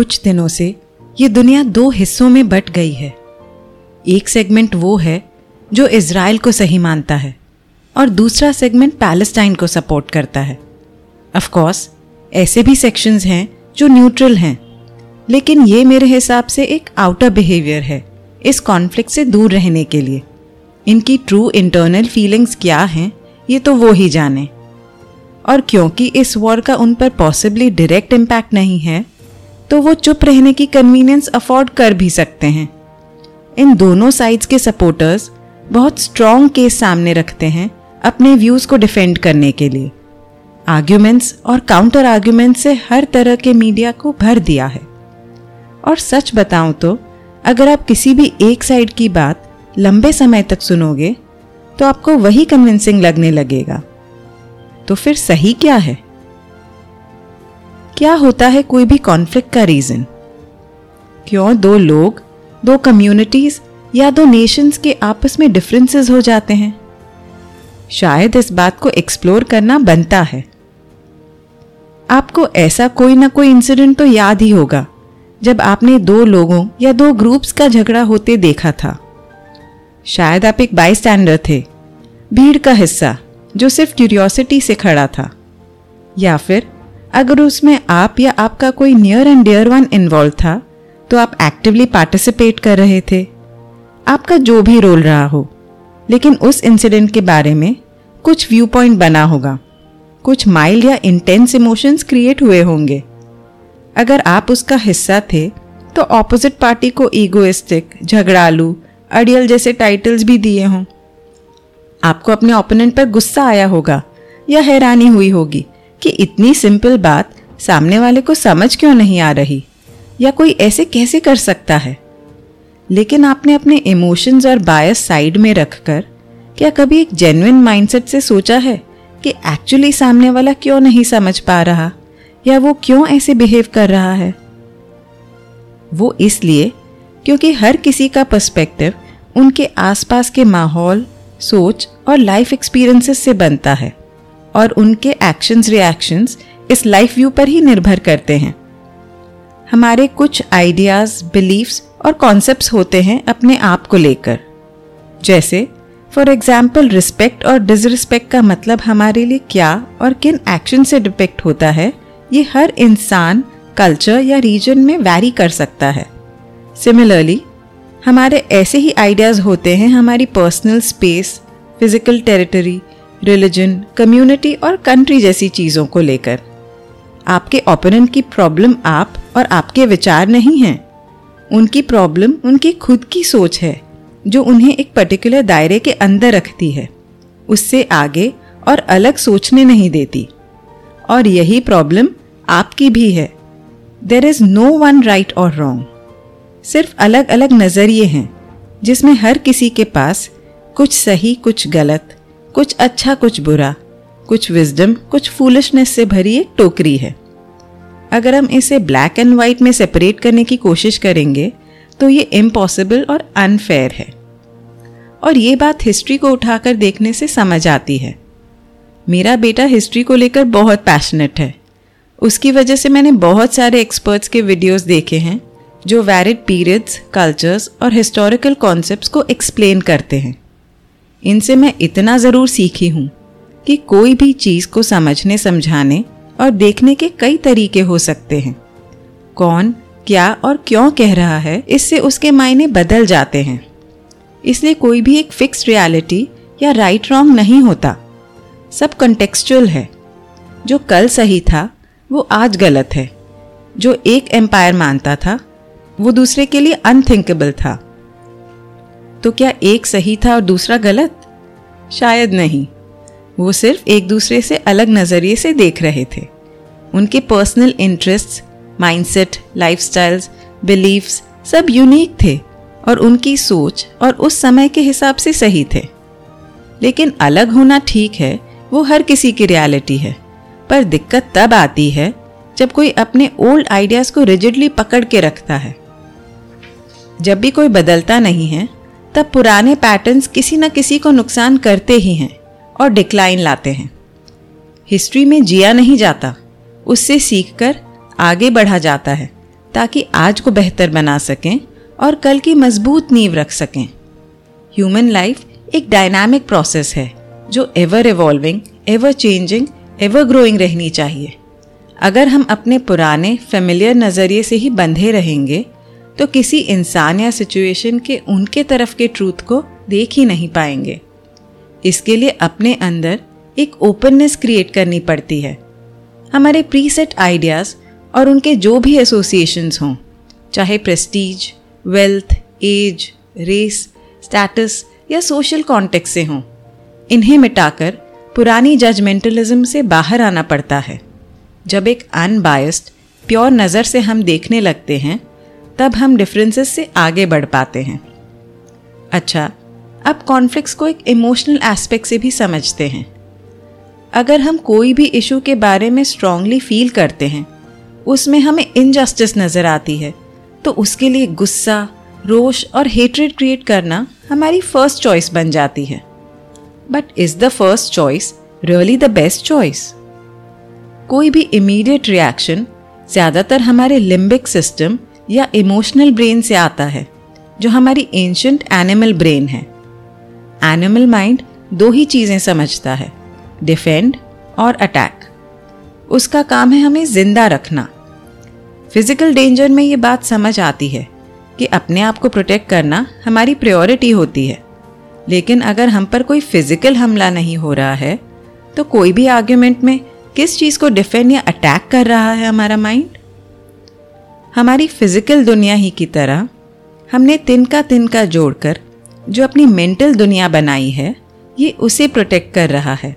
कुछ दिनों से ये दुनिया दो हिस्सों में बट गई है। एक सेगमेंट वो है जो इसराइल को सही मानता है और दूसरा सेगमेंट पैलेस्टाइन को सपोर्ट करता है। ऑफ़ कोर्स ऐसे भी सेक्शंस हैं जो न्यूट्रल हैं, लेकिन ये मेरे हिसाब से एक आउटर बिहेवियर है इस कॉन्फ्लिक्ट से दूर रहने के लिए। इनकी ट्रू इंटरनल फीलिंग्स क्या हैं, ये तो वो ही जाने। और क्योंकि इस वॉर का उन पर पॉसिबली डायरेक्ट इम्पैक्ट नहीं है तो वो चुप रहने की कन्वीनियंस अफोर्ड कर भी सकते हैं। इन दोनों साइड्स के सपोर्टर्स बहुत स्ट्रॉन्ग केस सामने रखते हैं अपने व्यूज़ को डिफेंड करने के लिए। आर्ग्यूमेंट्स और काउंटर आर्ग्यूमेंट्स से हर तरह के मीडिया को भर दिया है। और सच बताऊँ तो अगर आप किसी भी एक साइड की बात लंबे समय तक सुनोगे तो आपको वही कन्विंसिंग लगने लगेगा। तो फिर सही क्या है? क्या होता है कोई भी कॉन्फ्लिक्ट का रीजन क्यों दो लोग, दो कम्युनिटीज या दो नेशंस के आपस में डिफरेंसेस हो जाते हैं? शायद इस बात को एक्सप्लोर करना बनता है। आपको ऐसा कोई ना कोई इंसिडेंट तो याद ही होगा, जब आपने दो लोगों या दो ग्रुप्स का झगड़ा होते देखा था। शायद आप एक बाई थे, भीड़ का हिस्सा, जो सिर्फ़ क्यूरियोसिटी से खड़ा था। या फिर अगर उसमें आप या आपका कोई near and dear one involve था तो आप एक्टिवली पार्टिसिपेट कर रहे थे। आपका जो भी रोल रहा हो। लेकिन उस इंसिडेंट के बारे में कुछ व्यू पॉइंट बना होगा। कुछ माइल्ड या इंटेंस इमोशंस क्रिएट हुए होंगे। अगर आप उसका हिस्सा थे तो ऑपोजिट पार्टी को ईगोइस्टिक झगड़ालू, अडियल जैसे टाइटल्स भी दिए हों। आपको अपने ओपोनेंट पर गुस्सा आया होगा या हैरानी हुई होगी। कि इतनी सिंपल बात सामने वाले को समझ क्यों नहीं आ रही? या कोई ऐसे कैसे कर सकता है? लेकिन आपने अपने इमोशंस और बायस साइड में रखकर, क्या कभी एक जेन्युइन माइंडसेट से सोचा है कि एक्चुअली सामने वाला क्यों नहीं समझ पा रहा? या वो क्यों ऐसे बिहेव कर रहा है? वो इसलिए क्योंकि हर किसी का पर्सपेक्टिव उनके आसपास के माहौल, सोच और लाइफ एक्सपीरियंसेस से बनता है। और उनके एक्शंस रिएक्शंस इस लाइफ व्यू पर ही निर्भर करते हैं। हमारे कुछ आइडियाज़ बिलीव्स और कॉन्सेप्ट्स होते हैं अपने आप को लेकर। जैसे फॉर एग्ज़ाम्पल रिस्पेक्ट और डिसरिस्पेक्ट का मतलब हमारे लिए क्या और किन एक्शन से डिपेक्ट होता है, ये हर इंसान कल्चर या रीजन में वैरी कर सकता है। सिमिलरली हमारे ऐसे ही आइडियाज़ होते हैं हमारी personal space physical territory religion community और कंट्री जैसी चीज़ों को लेकर। आपके ओपोनेंट की प्रॉब्लम आप और आपके विचार नहीं हैं। उनकी प्रॉब्लम उनकी खुद की सोच है, जो उन्हें एक पर्टिकुलर दायरे के अंदर रखती है। उससे आगे और अलग सोचने नहीं देती। और यही प्रॉब्लम आपकी भी है। There is no one right और रॉन्ग सिर्फ़ अलग अलग नज़रिए हैं, जिसमें हर किसी के पास कुछ सही, कुछ गलत कुछ अच्छा कुछ बुरा, कुछ विजडम कुछ फूलिशनेस से भरी एक टोकरी है। अगर हम इसे ब्लैक एंड वाइट में सेपरेट करने की कोशिश करेंगे तो ये इम्पॉसिबल और अनफेयर है। और ये बात हिस्ट्री को उठाकर देखने से समझ आती है। मेरा बेटा हिस्ट्री को लेकर बहुत पैशनेट है। उसकी वजह से मैंने बहुत सारे एक्सपर्ट्स के वीडियोस देखे हैं, जो वैरिड पीरियड्स कल्चर्स और हिस्टोरिकल कॉन्सेप्ट्स को एक्सप्लेन करते हैं। इनसे मैं इतना ज़रूर सीखी हूँ कि कोई भी चीज़ को समझने, समझाने और देखने के कई तरीके हो सकते हैं। कौन, क्या और क्यों कह रहा है, इससे उसके मायने बदल जाते हैं। इसलिए कोई भी एक फिक्स रियलिटी या राइट रॉन्ग नहीं होता। सब कंटेक्चुअल है। जो कल सही था, वो आज गलत है। जो एक एम्पायर मानता था, वो दूसरे के लिए अनथिंकेबल था। तो क्या एक सही था और दूसरा गलत? शायद नहीं। वो सिर्फ़ एक दूसरे से अलग नज़रिए से देख रहे थे। उनके personal interest mindset lifestyles beliefs सब यूनिक थे और उनकी सोच और उस समय के हिसाब से सही थे। लेकिन अलग होना ठीक है, वो हर किसी की रियलिटी है। पर दिक्कत तब आती है जब कोई अपने ओल्ड आइडियाज़ को रिजिडली पकड़ के रखता है। जब भी कोई बदलता नहीं है तब पुराने पैटर्न्स किसी न किसी को नुकसान करते ही हैं और डिक्लाइन लाते हैं। हिस्ट्री में जिया नहीं जाता, उससे सीखकर आगे बढ़ा जाता है, ताकि आज को बेहतर बना सकें और कल की मज़बूत नींव रख सकें। ह्यूमन लाइफ एक डायनामिक प्रोसेस है, जो ever evolving ever changing ever growing रहनी चाहिए। अगर हम अपने पुराने फेमिलियर नज़रिए से ही बंधे रहेंगे तो किसी इंसान या सिचुएशन के उनके तरफ़ के ट्रूथ को देख ही नहीं पाएँगे। इसके लिए अपने अंदर एक ओपननेस क्रिएट करनी पड़ती है। हमारे प्रीसेट आइडियाज़ और उनके जो भी एसोसिएशंस हों, चाहे prestige wealth age race status या सोशल कॉन्टेक्ट से हों, इन्हें मिटाकर पुरानी जजमेंटलिज्म से बाहर आना पड़ता है। जब एक अनबायस्ड प्योर नज़र से हम देखने लगते हैं तब हम डिफरेंसेस से आगे बढ़ पाते हैं। अच्छा अब कॉन्फ्लिक्ट्स को एक इमोशनल एस्पेक्ट से भी समझते हैं। अगर हम कोई भी इशू के बारे में स्ट्रांगली फील करते हैं, उसमें हमें इनजस्टिस नज़र आती है तो उसके लिए गुस्सा, रोष और हेट्रेड क्रिएट करना हमारी फ़र्स्ट चॉइस बन जाती है। But is the first choice really the best choice कोई भी इमीडिएट रिएक्शन ज़्यादातर हमारे लिम्बिक सिस्टम या इमोशनल ब्रेन से आता है, जो हमारी एंशंट एनिमल ब्रेन है। एनिमल माइंड दो ही चीज़ें समझता है डिफेंड और अटैक उसका काम है हमें ज़िंदा रखना। फ़िज़िकल डेंजर में ये बात समझ आती है कि अपने आप को प्रोटेक्ट करना हमारी प्रायोरिटी होती है। लेकिन अगर हम पर कोई फ़िज़िकल हमला नहीं हो रहा है तो कोई भी आर्ग्यूमेंट में किस चीज़ को डिफेंड या अटैक कर रहा है हमारा माइंड हमारी फ़िज़िकल दुनिया ही की तरह, हमने तिनका तिनका जोड़कर जो अपनी मेंटल दुनिया बनाई है, ये उसे प्रोटेक्ट कर रहा है।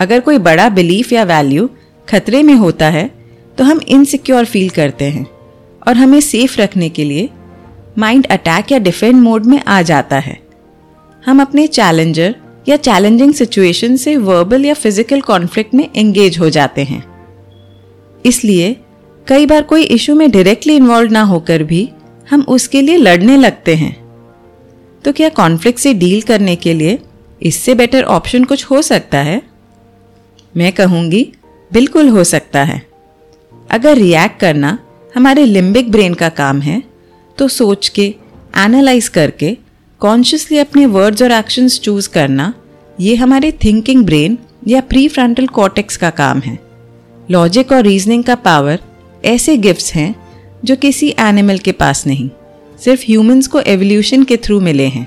अगर कोई बड़ा बिलीफ या वैल्यू खतरे में होता है तो हम इनसिक्योर फील करते हैं और हमें सेफ़ रखने के लिए माइंड अटैक या डिफेंड मोड में आ जाता है। हम अपने चैलेंजर या चैलेंजिंग सिचुएशन से वर्बल या फ़िज़िकल कॉन्फ्लिक्ट में एंगेज हो जाते हैं। इसलिए कई बार कोई इशू में डायरेक्टली इन्वॉल्व ना होकर भी हम उसके लिए लड़ने लगते हैं। तो क्या कॉन्फ्लिक्ट से डील करने के लिए इससे बेटर ऑप्शन कुछ हो सकता है? मैं कहूँगी, बिल्कुल हो सकता है। अगर रिएक्ट करना हमारे लिम्बिक ब्रेन का काम है तो सोच के एनालाइज करके कॉन्शियसली अपने वर्ड्स और एक्शंस चूज़ करना, ये हमारे थिंकिंग ब्रेन या प्री फ्रंटल कॉटेक्स का काम है। लॉजिक और रीजनिंग का पावर ऐसे गिफ्ट्स हैं जो किसी एनिमल के पास नहीं सिर्फ़ ह्यूमंस को एवोल्यूशन के थ्रू मिले हैं।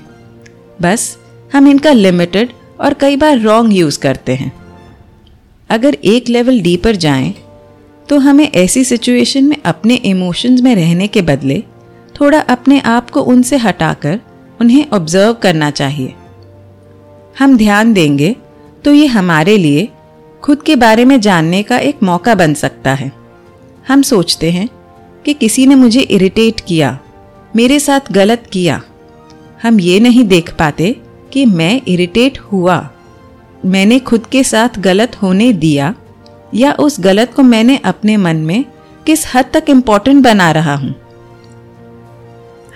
बस हम इनका लिमिटेड और कई बार रॉन्ग यूज़ करते हैं। अगर एक लेवल डीपर जाएँ, तो हमें ऐसी सिचुएशन में अपने इमोशंस में रहने के बदले थोड़ा अपने आप को उनसे हटाकर उन्हें ऑब्ज़र्व करना चाहिए। हम ध्यान देंगे तो ये हमारे लिए खुद के बारे में जानने का एक मौका बन सकता है। हम सोचते हैं कि किसी ने मुझे इरिटेट किया, मेरे साथ गलत किया। हम ये नहीं देख पाते कि मैं इरिटेट हुआ। मैंने खुद के साथ गलत होने दिया या उस गलत को मैंने अपने मन में किस हद तक इम्पोर्टेंट बना रहा हूँ।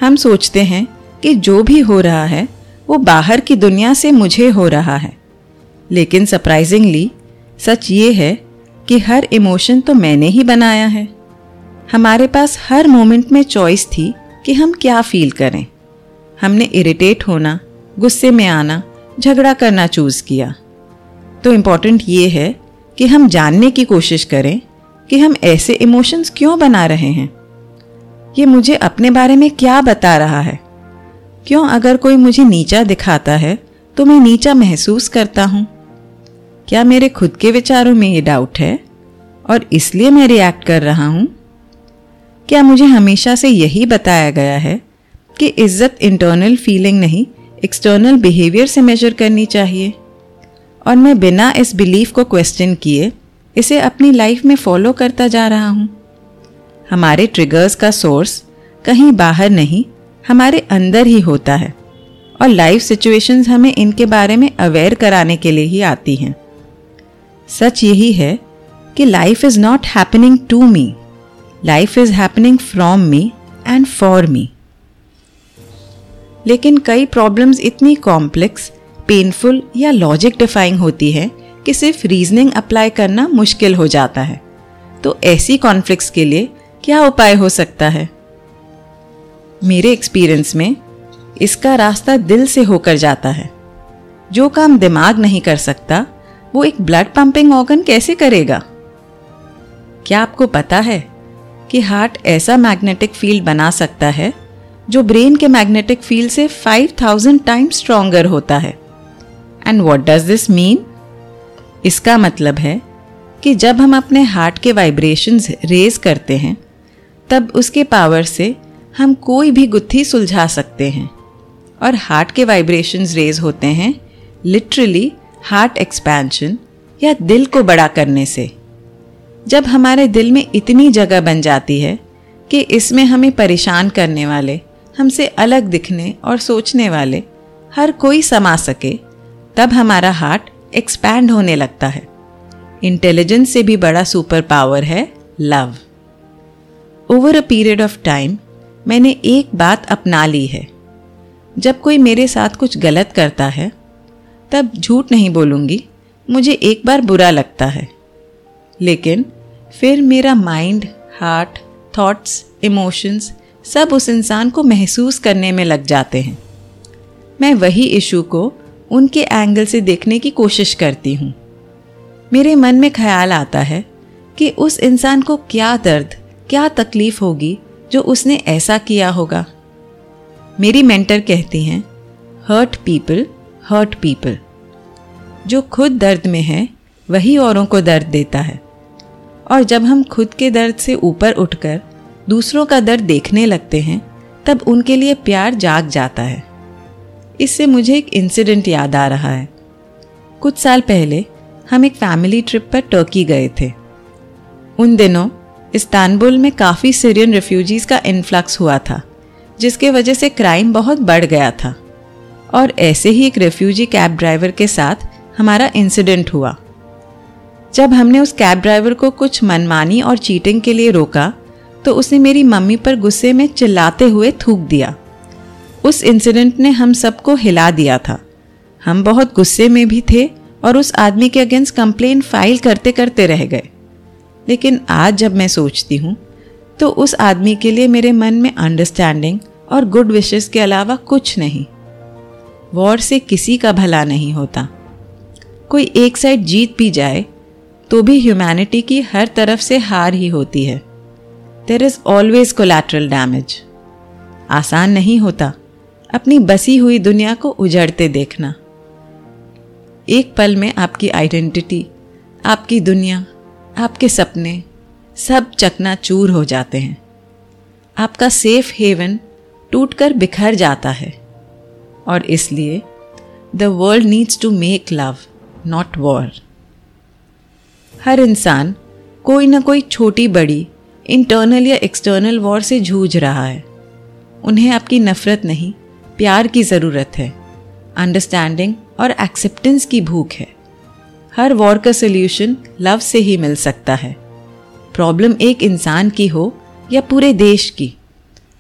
हम सोचते हैं कि जो भी हो रहा है, वो बाहर की दुनिया से मुझे हो रहा है। लेकिन सरप्राइजिंगली सच ये है कि हर इमोशन तो मैंने ही बनाया है। हमारे पास हर मोमेंट में चॉइस थी कि हम क्या फील करें। हमने इरिटेट होना, गुस्से में आना, झगड़ा करना चूज़ किया। तो इंपॉर्टेंट ये है कि हम जानने की कोशिश करें कि हम ऐसे इमोशंस क्यों बना रहे हैं। ये मुझे अपने बारे में क्या बता रहा है? क्यों अगर कोई मुझे नीचा दिखाता है तो मैं नीचा महसूस करता हूँ? क्या मेरे खुद के विचारों में ये डाउट है? और इसलिए मैं रिएक्ट कर रहा हूँ? क्या मुझे हमेशा से यही बताया गया है कि इज़्ज़त इंटरनल फीलिंग नहीं एक्सटर्नल बिहेवियर से मेजर करनी चाहिए? और मैं बिना इस बिलीफ को क्वेश्चन किए इसे अपनी लाइफ में फॉलो करता जा रहा हूँ? हमारे ट्रिगर्स का सोर्स कहीं बाहर नहीं, हमारे अंदर ही होता है। और लाइफ सिचुएशंस हमें इनके बारे में अवेयर कराने के लिए ही आती हैं। सच यही है कि life is not happening to me life is happening from me and for me लेकिन कई प्रॉब्लम्स इतनी कॉम्प्लेक्स पेनफुल या लॉजिक डिफाइंग होती है कि सिर्फ़ रीजनिंग अप्लाई करना मुश्किल हो जाता है। तो ऐसी कॉन्फ्लिक्ट्स के लिए क्या उपाय हो सकता है? मेरे एक्सपीरियंस में इसका रास्ता दिल से होकर जाता है। जो काम दिमाग नहीं कर सकता वो एक ब्लड पंपिंग ऑर्गन कैसे करेगा? क्या आपको पता है कि हार्ट ऐसा मैग्नेटिक फ़ील्ड बना सकता है जो ब्रेन के मैग्नेटिक फ़ील्ड से 5000 टाइम्स स्ट्रॉन्गर होता है? And what does this mean इसका मतलब है कि जब हम अपने हार्ट के वाइब्रेशंस रेज करते हैं, तब उसके पावर से हम कोई भी गुत्थी सुलझा सकते हैं। और हार्ट के वाइब्रेशंस रेज होते हैं लिटरली हार्ट एक्सपेंशन या दिल को बड़ा करने से। जब हमारे दिल में इतनी जगह बन जाती है कि इसमें हमें परेशान करने वाले, हमसे अलग दिखने और सोचने वाले हर कोई समा सके, तब हमारा हार्ट एक्सपैंड होने लगता है। इंटेलिजेंस से भी बड़ा सुपर पावर है love. Over a period of time मैंने एक बात अपना ली है। जब कोई मेरे साथ कुछ गलत करता है तब झूठ नहीं बोलूँगी। मुझे एक बार बुरा लगता है। लेकिन फिर मेरा माइंड हार्ट थॉट्स इमोशंस सब उस इंसान को महसूस करने में लग जाते हैं। मैं वही इशू को उनके एंगल से देखने की कोशिश करती हूँ। मेरे मन में ख्याल आता है कि उस इंसान को क्या दर्द, क्या तकलीफ़ होगी जो उसने ऐसा किया होगा। मेरी मेंटर कहती हैं हर्ट पीपल हर्ट पीपल। जो खुद दर्द में है, वही औरों को दर्द देता है। और जब हम खुद के दर्द से ऊपर उठकर दूसरों का दर्द देखने लगते हैं, तब उनके लिए प्यार जाग जाता है। इससे मुझे एक इंसिडेंट याद आ रहा है। कुछ साल पहले हम एक फैमिली ट्रिप पर टर्की गए थे। उन दिनों इस्तानबुल में काफ़ी सीरियन रिफ्यूजीज़ का इन्फ्लक्स हुआ था, जिसके वजह से क्राइम बहुत बढ़ गया था। और ऐसे ही एक रेफ्यूजी कैब ड्राइवर के साथ हमारा इंसिडेंट हुआ। जब हमने उस कैब ड्राइवर को कुछ मनमानी और चीटिंग के लिए रोका तो उसने मेरी मम्मी पर गुस्से में चिल्लाते हुए थूक दिया। उस इंसिडेंट ने हम सबको हिला दिया था। हम बहुत गुस्से में भी थे और उस आदमी के अगेंस्ट कंप्लेन फ़ाइल करते करते रह गए। लेकिन आज जब मैं सोचती हूँ तो उस आदमी के लिए मेरे मन में अंडरस्टैंडिंग और गुड विशेस के अलावा कुछ नहीं। वॉर से किसी का भला नहीं होता। कोई एक साइड जीत भी जाए तो भी ह्यूमैनिटी की हर तरफ़ से हार ही होती है। There is always collateral damage आसान नहीं होता अपनी बसी हुई दुनिया को उजड़ते देखना। एक पल में आपकी आइडेंटिटी आपकी दुनिया, आपके सपने, सब चकना चूर हो जाते हैं। आपका सेफ़ हेवन टूटकर बिखर जाता है। और इसलिए the world needs to make love not war हर इंसान कोई ना कोई छोटी बड़ी इंटरनल या एक्सटर्नल वॉर से जूझ रहा है। उन्हें आपकी नफरत नहीं, प्यार की ज़रूरत है। अंडरस्टैंडिंग और एक्सेप्टेंस की भूख है। हर वॉर का सोल्यूशन लव से ही मिल सकता है। प्रॉब्लम एक इंसान की हो या पूरे देश की।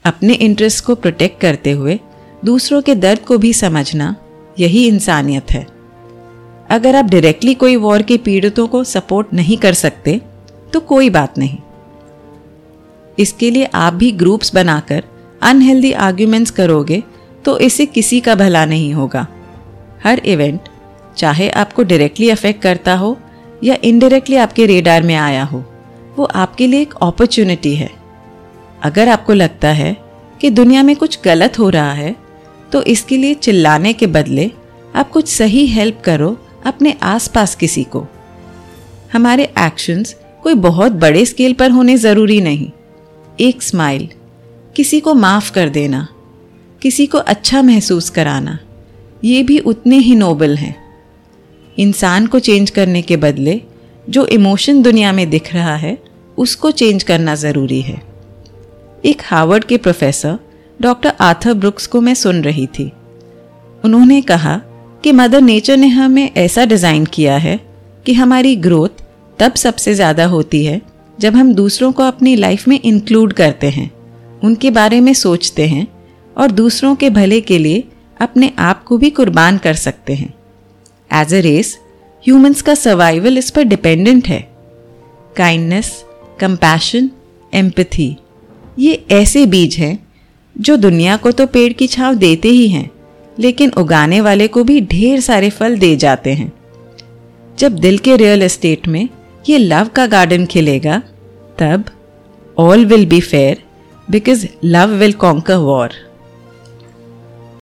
अपने इंटरेस्ट को प्रोटेक्ट करते हुए दूसरों के दर्द को भी समझना यही इंसानियत है। अगर आप डायरेक्टली कोई वॉर के पीड़ितों को सपोर्ट नहीं कर सकते तो कोई बात नहीं। इसके लिए आप भी ग्रुप्स बनाकर अनहेल्दी आर्ग्यूमेंट्स करोगे तो इससे किसी का भला नहीं होगा। हर इवेंट चाहे आपको डायरेक्टली अफेक्ट करता हो या इनडायरेक्टली आपके रेडार में आया हो, वो आपके लिए एक अपॉर्चुनिटी है। अगर आपको लगता है कि दुनिया में कुछ गलत हो रहा है तो इसके लिए चिल्लाने के बदले आप कुछ सही हेल्प करो अपने आसपास किसी को। हमारे एक्शंस कोई बहुत बड़े स्केल पर होने ज़रूरी नहीं। एक स्माइल किसी को माफ़ कर देना, किसी को अच्छा महसूस कराना, ये भी उतने ही नोबल हैं। इंसान को चेंज करने के बदले जो इमोशन दुनिया में दिख रहा है, उसको चेंज करना ज़रूरी है। एक हार्वर्ड के प्रोफेसर डॉक्टर आथर ब्रुक्स को मैं सुन रही थी। उन्होंने कहा कि मदर नेचर ने हमें ऐसा डिज़ाइन किया है कि हमारी ग्रोथ तब सबसे ज़्यादा होती है जब हम दूसरों को अपनी लाइफ में इंक्लूड करते हैं, उनके बारे में सोचते हैं और दूसरों के भले के लिए अपने आप को भी कुर्बान कर सकते हैं। एज अ रेस ह्यूमंस का सर्वाइवल इस पर डिपेंडेंट है। काइंडनेस कंपैशन एम्पथी ये ऐसे बीज हैं जो दुनिया को तो पेड़ की छाव देते ही हैं, लेकिन उगाने वाले को भी ढेर सारे फल दे जाते हैं। जब दिल के रियल एस्टेट में ये लव का गार्डन खिलेगा, तब all will be fair because love will conquer war